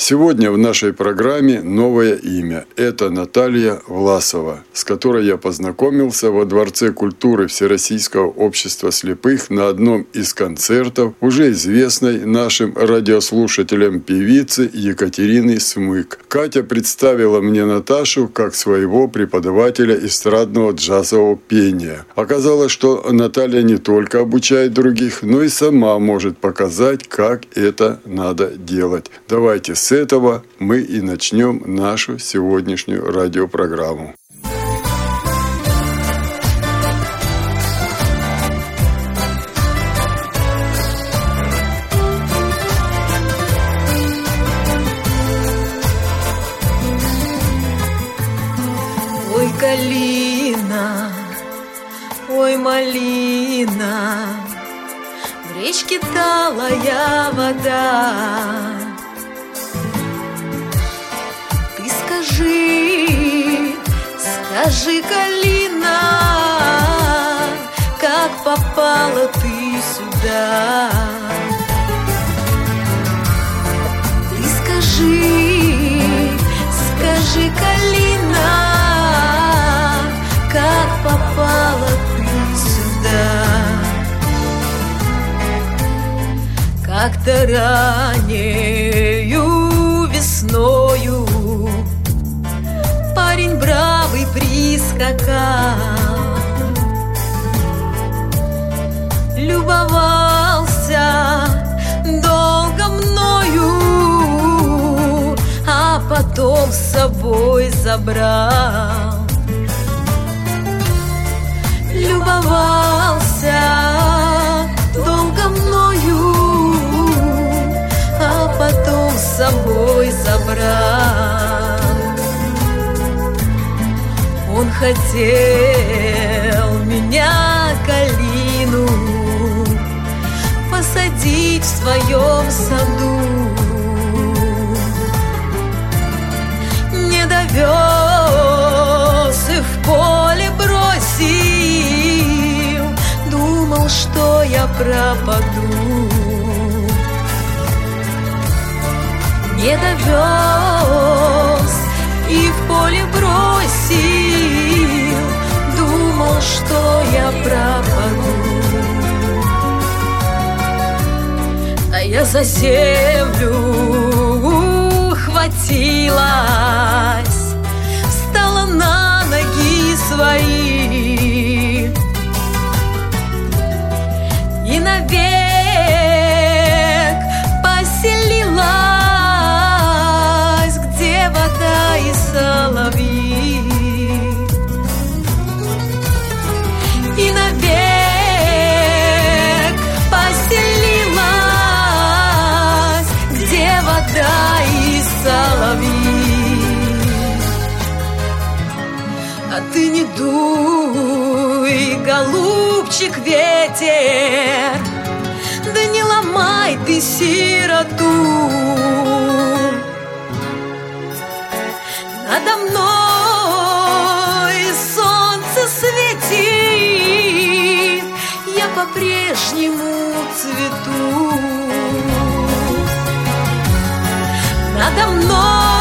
Сегодня в нашей программе новое имя. Это Наталья Власова, с которой я познакомился во Дворце культуры Всероссийского общества слепых на одном из концертов уже известной нашим радиослушателям певицы Екатерины Смык. Катя представила мне Наташу как своего преподавателя эстрадного джазового пения. Оказалось, что Наталья не только обучает других, но и сама может показать, как это надо делать. Давайте с этого мы и начнем нашу сегодняшнюю радиопрограмму. Ой, калина, ой, малина, в речке талая вода. скажи, скажи, Калина, как попала ты сюда? Ты скажи, скажи, Калина, как попала ты сюда? Как-то раннею прискакал Любовался долго мною А потом с собой забрал. Любовался долго мною А потом с собой забрал хотел меня, калину, посадить в своем саду. Не довез и в поле бросил, думал, что я пропаду. Не довез я пропаду. А я за землю ухватилась Встала на ноги свои. И навек голубчик ветер, да не ломай ты сироту. Надо мной солнце светит, я по-прежнему цвету. Надо мной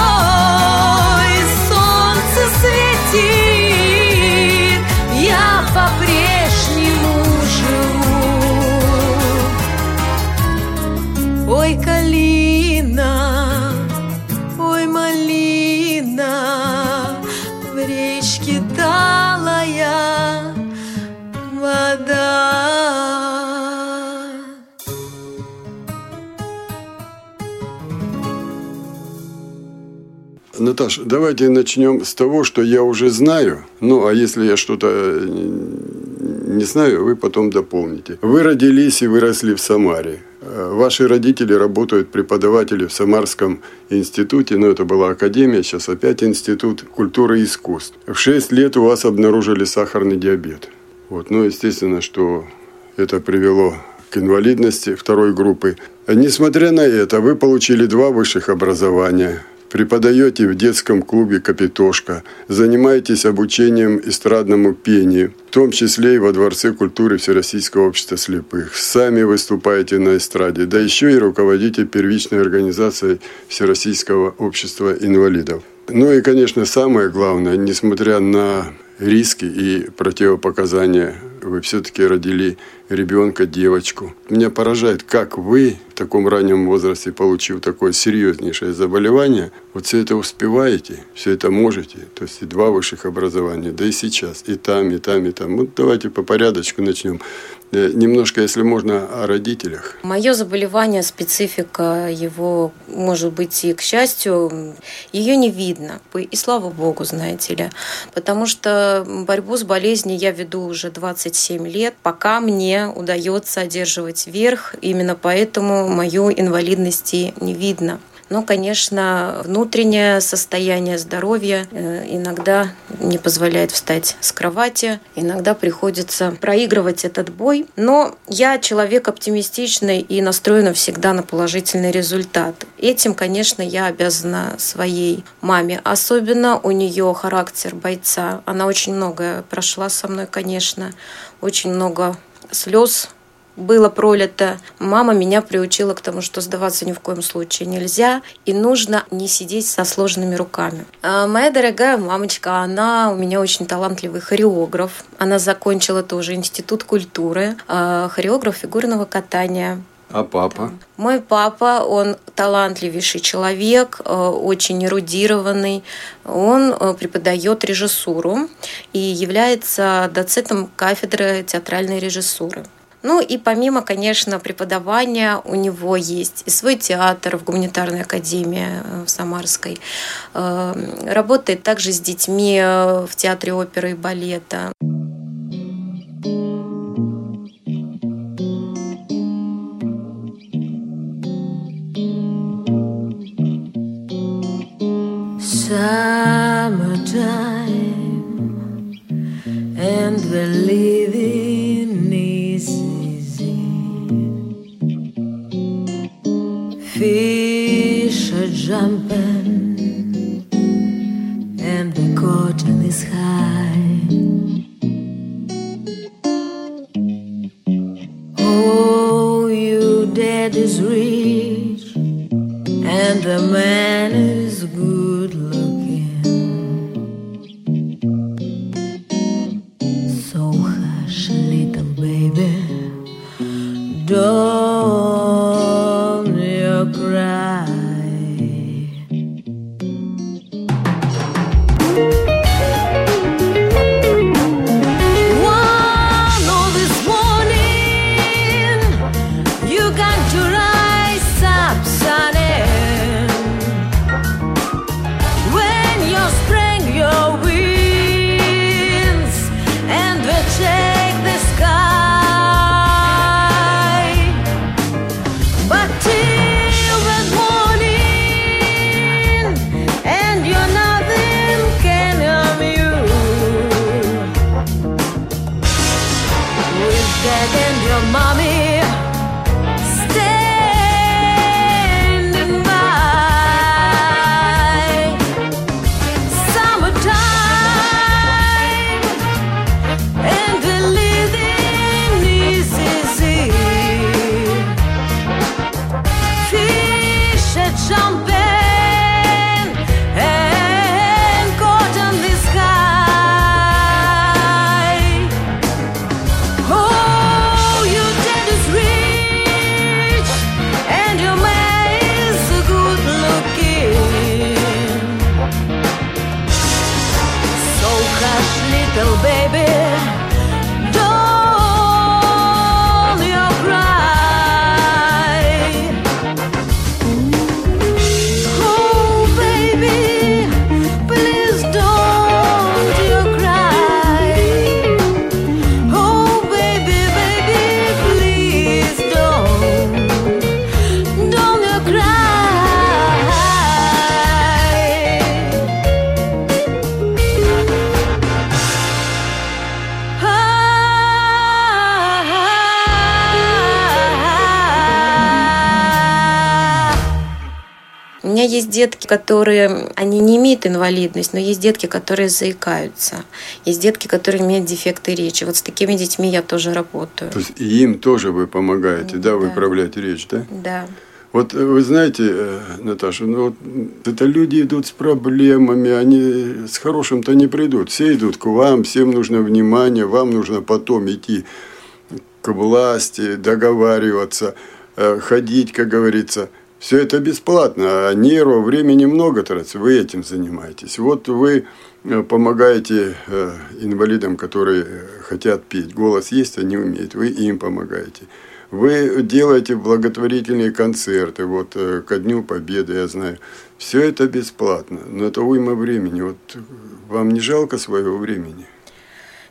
Наташ, давайте начнем с того, что я уже знаю. Ну, а если я что-то э, не знаю, вы потом дополните. Вы родились и выросли в Самаре. э, ваши родители работают преподаватели в Самарском институте, но это была академия, сейчас опять институт культуры и искусств. В 6 лет у вас обнаружили сахарный диабет. Вот, ну, естественно, что это привело к инвалидности второй группы. Несмотря на это, вы получили два высших образования – Преподаете в детском клубе «Капитошка», занимаетесь обучением эстрадному пению, в том числе и во Дворце культуры Всероссийского общества слепых. Сами выступаете на эстраде, да еще и руководите первичной организацией Всероссийского общества инвалидов. Ну и, конечно, самое главное, несмотря на риски и противопоказания. Вы все-таки родили ребенка, девочку. Меня поражает, как вы в таком раннем возрасте, получив такое серьезнейшее заболевание, вот все это успеваете, все это можете. То есть и два высших образования, да и сейчас, и там, и там, и там. Вот давайте по порядочку начнем. Э, немножко, если можно, о родителях. Мое заболевание, специфика его, может быть, и к счастью, ее не видно. И слава богу, знаете ли. Потому что борьбу с болезнью я веду уже 27 лет, пока мне удается одерживать верх. Именно поэтому мою инвалидности не видно. Но, конечно, внутреннее состояние здоровья э, иногда не позволяет встать с кровати, иногда приходится проигрывать этот бой. Но я человек оптимистичный и настроена всегда на положительный результат. Этим, конечно, я обязана своей маме. Особенно у нее характер бойца. Она очень многое прошла со мной, конечно. Очень много слез было пролито. Мама меня приучила к тому, что сдаваться ни в коем случае нельзя, и нужно не сидеть со сложными руками. А моя дорогая мамочка, она у меня очень талантливый хореограф. Она закончила тоже институт культуры, а, хореограф фигурного катания. А папа? Мой папа, он талантливейший человек, а, очень эрудированный. Он а, преподает режиссуру и является доцентом кафедры театральной режиссуры. Ну и помимо, конечно, преподавания у него есть и свой театр в гуманитарной академии э, в Самарской. Э, работает также с детьми э, в театре оперы и балета. Summertime and the living is easy. Fish are jumping and the curtain is high. Oh, you dad is rich and the man которые, они не имеют инвалидность, но есть детки, которые заикаются. Есть детки, которые имеют дефекты речи. Вот с такими детьми я тоже работаю. То есть и им тоже вы помогаете, да, Да. выправлять речь, да? Да. Вот э, вы знаете, э, Наташа, ну вот это люди идут с проблемами, они с хорошим-то не придут. Все идут к вам, всем нужно внимание, вам нужно потом идти к власти, договариваться, э, ходить, как говорится. Все это бесплатно, а нервов, времени много тратится, вы этим занимаетесь. Вот вы э, помогаете э, инвалидам, которые э, хотят петь. Голос есть, они умеют, вы им помогаете. Вы делаете благотворительные концерты, вот ко Дню Победы, я знаю. Все это бесплатно, но это уйма времени. Вот вам не жалко своего времени?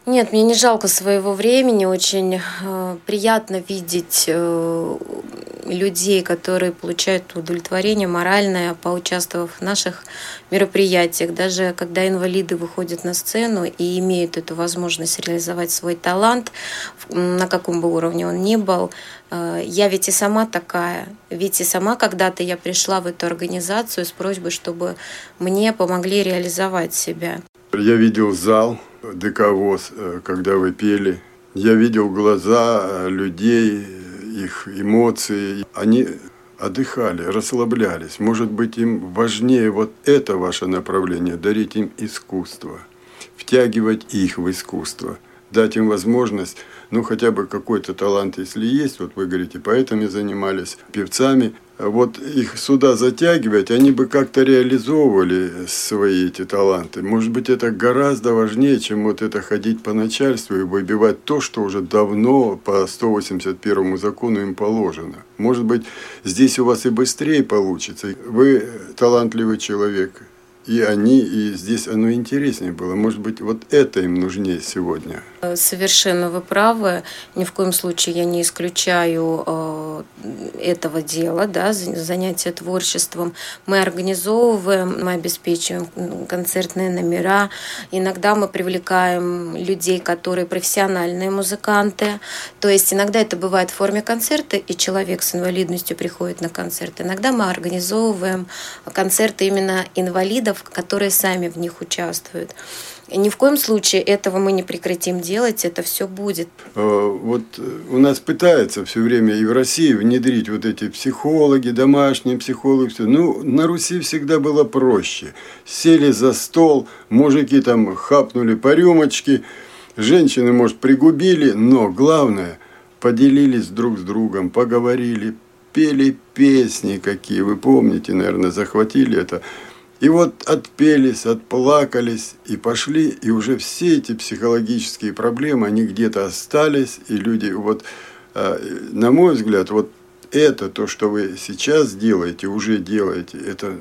Нет, мне не жалко своего времени. Очень э, приятно видеть э, людей, которые получают удовлетворение моральное, поучаствовав в наших мероприятиях. Даже когда инвалиды выходят на сцену и имеют эту возможность реализовать свой талант, на каком бы уровне он ни был, э, я ведь и сама такая. Ведь и сама когда-то я пришла в эту организацию с просьбой, чтобы мне помогли реализовать себя. Я видел зал ДК ВОЗ, э, когда вы пели. Я видел глаза э, людей, их эмоции. Они отдыхали, расслаблялись. Может быть, им важнее вот это ваше направление, дарить им искусство, втягивать их в искусство, дать им возможность, ну, хотя бы какой-то талант, если есть, вот вы говорите, поэтами занимались, певцами, вот их сюда затягивать, они бы как-то реализовывали свои эти таланты. Может быть, это гораздо важнее, чем вот это ходить по начальству и выбивать то, что уже давно по 181 закону им положено. Может быть, здесь у вас и быстрее получится. Вы талантливый человек, и они, и здесь оно интереснее было. Может быть, вот это им нужнее сегодня. Совершенно вы правы. Ни в коем случае я не исключаю э, этого дела, да, за- занятия творчеством. Мы организовываем, мы обеспечиваем концертные номера. Иногда мы привлекаем людей, которые профессиональные музыканты. То есть иногда это бывает в форме концерта, и человек с инвалидностью приходит на концерт. Иногда мы организовываем концерты именно инвалидов, которые сами в них участвуют. Ни в коем случае этого мы не прекратим делать, это все будет. Э, Вот э, у нас пытаются все время и в России внедрить вот эти психологи, домашние психологи. Все. Ну, на Руси всегда было проще. Сели за стол, мужики там хапнули по рюмочке, женщины, может, пригубили, но главное, поделились друг с другом, поговорили, пели песни какие, вы помните, наверное, захватили это. И вот отпелись, отплакались и пошли, и уже все эти психологические проблемы, они где-то остались, и люди, вот, э, на мой взгляд, вот это, то, что вы сейчас делаете, уже делаете, это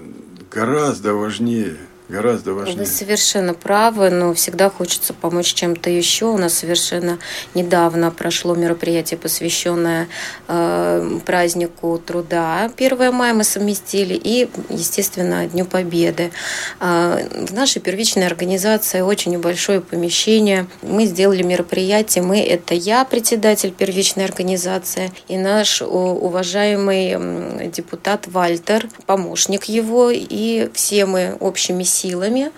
гораздо важнее, гораздо важнее. Вы совершенно правы, но всегда хочется помочь чем-то еще. У нас совершенно недавно прошло мероприятие, посвященное э, празднику труда. 1 мая мы совместили и, естественно, Дню Победы. Э, в нашей первичной организации очень небольшое помещение. Мы сделали мероприятие. Мы – это я, председатель первичной организации, и наш уважаемый депутат Вальтер, помощник его, и все мы общими силами.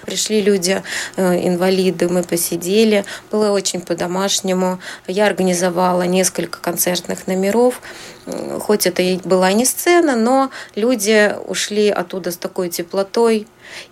Пришли люди, э, инвалиды, мы посидели. Было очень по-домашнему. Я организовала несколько концертных номеров. Хоть это и была не сцена, но люди ушли оттуда с такой теплотой.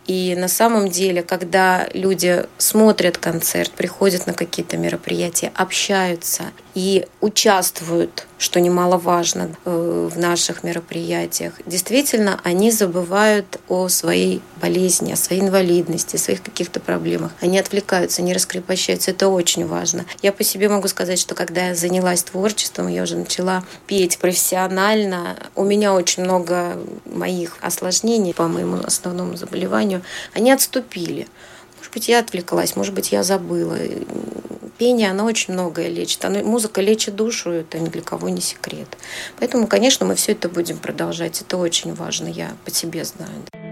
И на самом деле, когда люди смотрят концерт, приходят на какие-то мероприятия, общаются и участвуют, что немаловажно э, в наших мероприятиях, действительно, они забывают о своей болезни, о своей инвалидности, о своих каких-то проблемах. Они отвлекаются, не раскрепощаются. Это очень важно. Я по себе могу сказать, что когда я занялась творчеством, я уже начала петь профессионально. У меня очень много моих осложнений по моему основному заболеванию. Они отступили. Может быть, я отвлеклась, может быть, я забыла. Пение, оно очень многое лечит. Оно, музыка лечит душу, это ни для кого не секрет. Поэтому, конечно, мы все это будем продолжать. Это очень важно, я по себе знаю.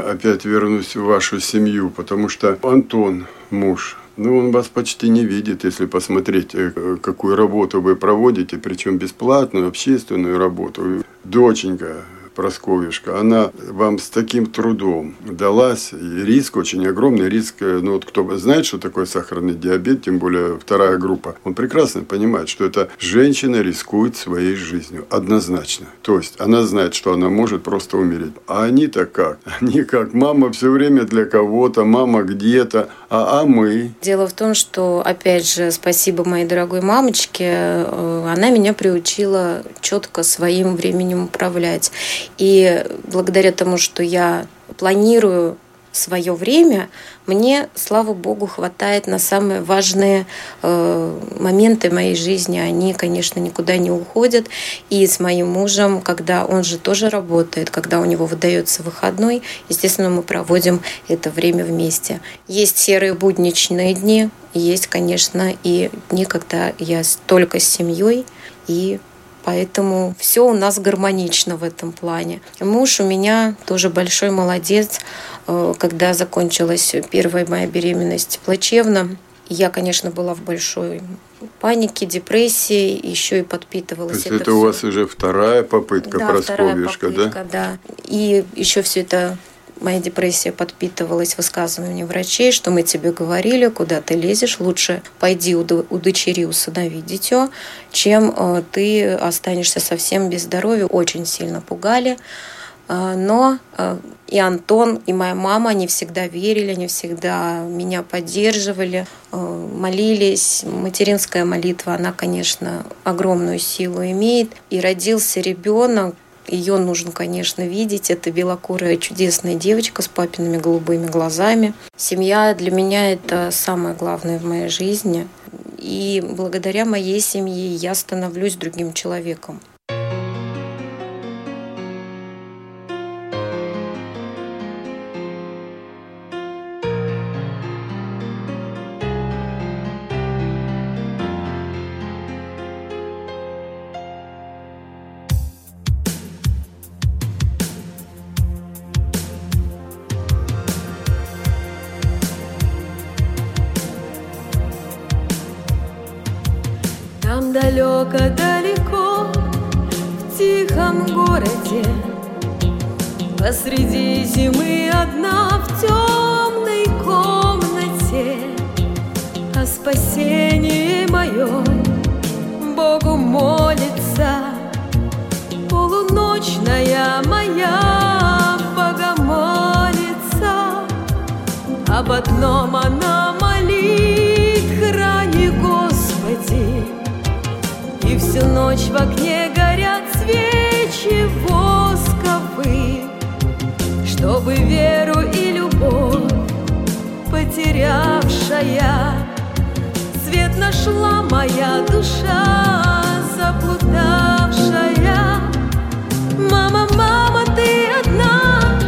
Опять вернусь в вашу семью, потому что Антон, муж, ну, он вас почти не видит, если посмотреть, э, какую работу вы проводите, причем бесплатную, общественную работу. Доченька, Просковишка, она вам с таким трудом далась. Риск очень огромный. Риск, э, ну вот кто знает, что такое сахарный диабет, тем более вторая группа, он прекрасно понимает, что эта женщина рискует своей жизнью. Однозначно. То есть она знает, что она может просто умереть. А они-то как? Они как? Мама все время для кого-то, мама где-то, а, а мы? Дело в том, что, опять же, спасибо моей дорогой мамочке, э, она меня приучила четко своим временем управлять. И благодаря тому, что я планирую свое время, мне, слава богу, хватает на самые важные э, моменты моей жизни. Они, конечно, никуда не уходят. И с моим мужем, когда он же тоже работает, когда у него выдается выходной, естественно, мы проводим это время вместе. Есть серые будничные дни, есть, конечно, и дни, когда я только с семьей и Поэтому все у нас гармонично в этом плане. Муж у меня тоже большой молодец. Э, Когда закончилась первая моя беременность плачевно, я, конечно, была в большой панике, депрессии, еще и подпитывалась. То есть это, у всё. вас уже вторая попытка, да, Просковьюшка, да? попытка, да? И еще все это моя депрессия подпитывалась высказываниями врачей, что мы тебе говорили, куда ты лезешь, лучше пойди удочери, усынови дитё, чем э, ты останешься совсем без здоровья. Очень сильно пугали. Э, но э, и Антон, и моя мама, они всегда верили, они всегда меня поддерживали, молились. Материнская молитва, она, конечно, огромную силу имеет. И родился ребенок, ее нужно, конечно, видеть. Это белокурая чудесная девочка с папиными голубыми глазами. Семья для меня это самое главное в моей жизни. И благодаря моей семье я становлюсь другим человеком. Далеко-далеко В тихом городе. Посреди зимы одна в темной комнате. О спасении моем Богу молится. Полуночная моя Богомолица. Об одном она всю ночь в окне горят свечи восковые, Чтобы веру и любовь потерявшая Свет нашла моя душа заплутавшая Мама, мама, ты одна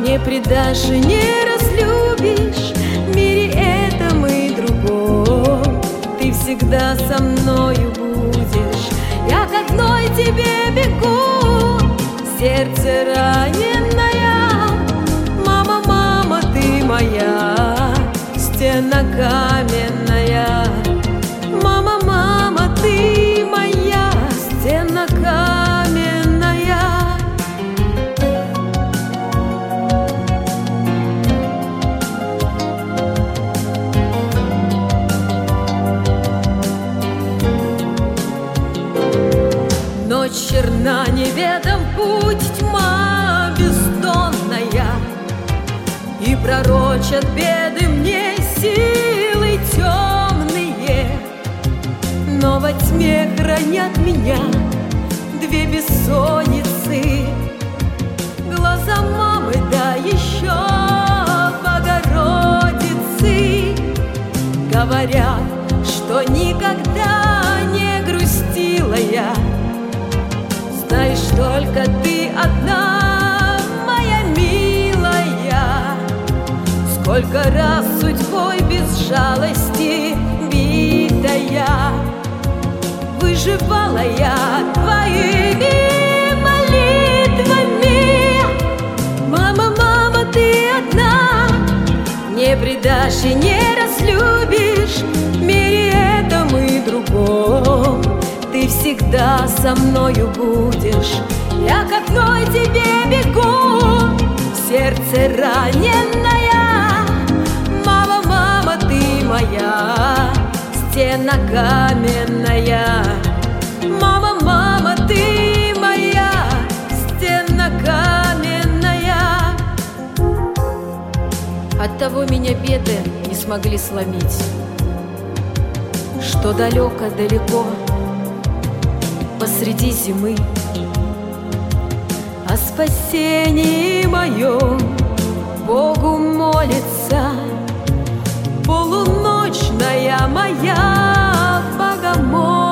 Не предашь и не разлюбишь В мире этом и другом. Ты всегда со мною тебе бегу, сердце раненое. Мама, мама, ты моя, стена каменная. Пророчат беды мне силы темные, Но во тьме хранят меня две бессонницы, Глаза мамы, да еще Богородицы, Говорят, что никогда не грустила я, Знаешь, только ты одна, Сколько раз судьбой без жалости битая Выживала я твоими молитвами. Мама, мама, ты одна Не предашь и не разлюбишь. В мире этом и другом ты всегда со мною будешь. Я к одной тебе бегу Сердце раненое моя Стена каменная. Мама, мама, ты моя Стена каменная. От того меня беды не смогли сломить. Что далеко-далеко посреди зимы. О спасении моем Богу молится Полуночная моя богомолица